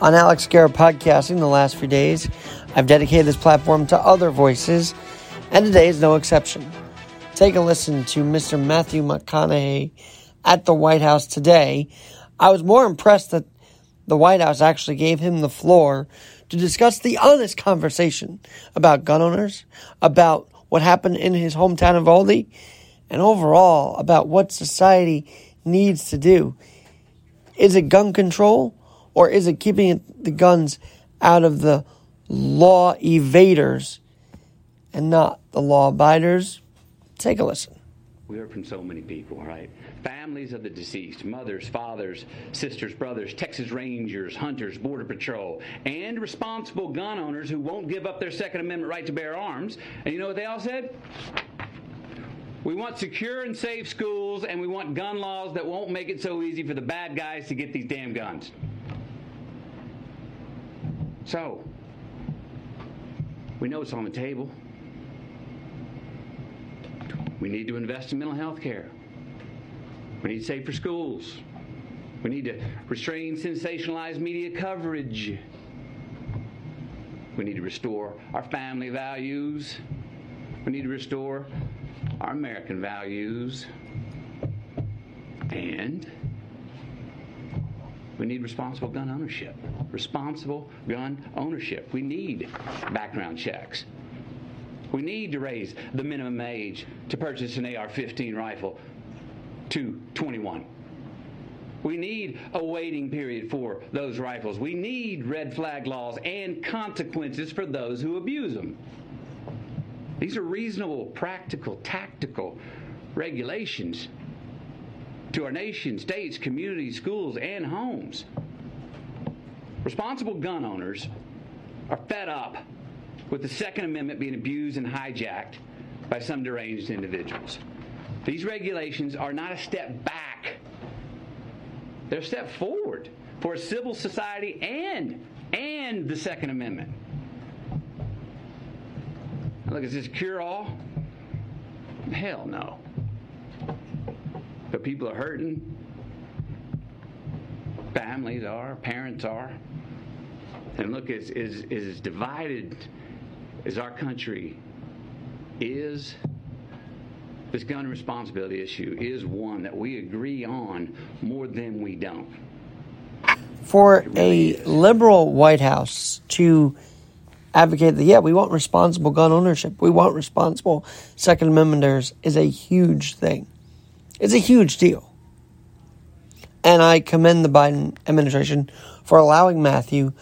on Alex Garrett Podcasting the last few days. I've dedicated this platform to other voices, and today is no exception. Take a listen to Mr. Matthew McConaughey at the White House today. I was more impressed that the White House actually gave him the floor to discuss the honest conversation about gun owners, about what happened in his hometown of Uvalde, and overall about what society needs to do. Is it gun control or is it keeping the guns out of the law evaders and not the law abiders? Take a listen. We heard from so many people, right? Families of the deceased, mothers, fathers, sisters, brothers, Texas Rangers, hunters, Border Patrol, and responsible gun owners who won't give up their Second Amendment right to bear arms. And you know what they all said? We want secure and safe schools, and we want gun laws that won't make it so easy for the bad guys to get these damn guns. So, we know it's on the table. We need to invest in mental health care. We need safer schools. We need to restrain sensationalized media coverage. We need to restore our family values. We need to restore our American values. And we need responsible gun ownership. Responsible gun ownership. We need background checks. We need to raise the minimum age to purchase an AR 15 rifle to 21. We need a waiting period for those rifles. We need red flag laws and consequences for those who abuse them. These are reasonable, practical, tactical regulations to our nation, states, communities, schools, and homes. Responsible gun owners are fed up with the Second Amendment being abused and hijacked by some deranged individuals. These regulations are not a step back, they're a step forward for a civil society and, and the Second Amendment. Look, is this cure all? Hell no. But people are hurting. Families are, parents are. And look, as, as, as divided as our country is, this gun responsibility issue is one that we agree on more than we don't. For a liberal White House to advocate that, yeah, we want responsible gun ownership, we want responsible Second Amendmenters is a huge thing. It's a huge deal. And I commend the Biden administration for allowing Matthew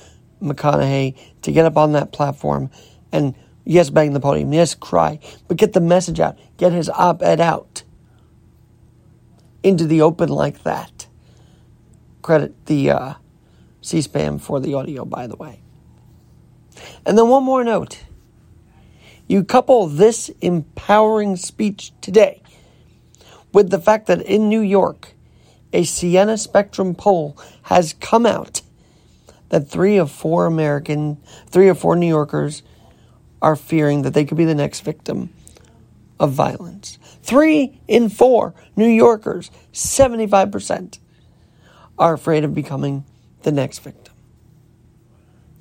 McConaughey to get up on that platform and, yes, bang the podium, yes, cry, but get the message out, get his op ed out into the open like that. Credit the uh, C SPAN for the audio, by the way. And then one more note. You couple this empowering speech today with the fact that in New York, a Siena Spectrum poll has come out that three of four American, three of four New Yorkers are fearing that they could be the next victim of violence. Three in four New Yorkers, 75%, are afraid of becoming the next victim.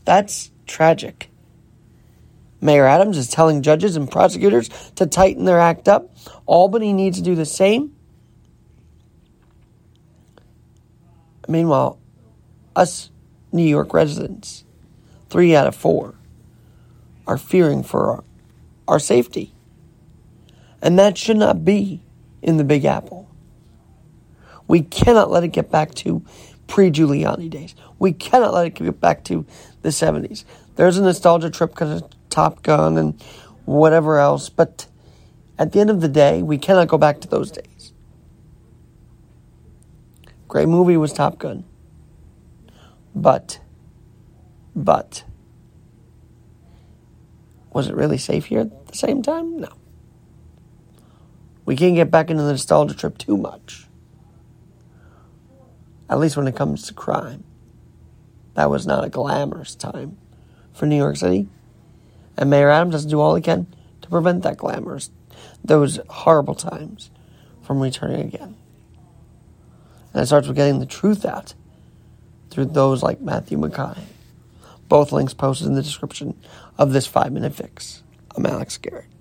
That's tragic. Mayor Adams is telling judges and prosecutors to tighten their act up. Albany needs to do the same. Meanwhile, us New York residents, three out of four, are fearing for our, our safety. And that should not be in the Big Apple. We cannot let it get back to pre Giuliani days. We cannot let it get back to the 70s. There's a nostalgia trip Top Gun and whatever else, but at the end of the day, we cannot go back to those days. Great movie was Top Gun. But, but, was it really safe here at the same time? No. We can't get back into the nostalgia trip too much. At least when it comes to crime. That was not a glamorous time for New York City. And Mayor Adams doesn't do all he can to prevent that glamorous, those horrible times from returning again. And it starts with getting the truth out through those like Matthew McKay. Both links posted in the description of this five minute fix. I'm Alex Garrett.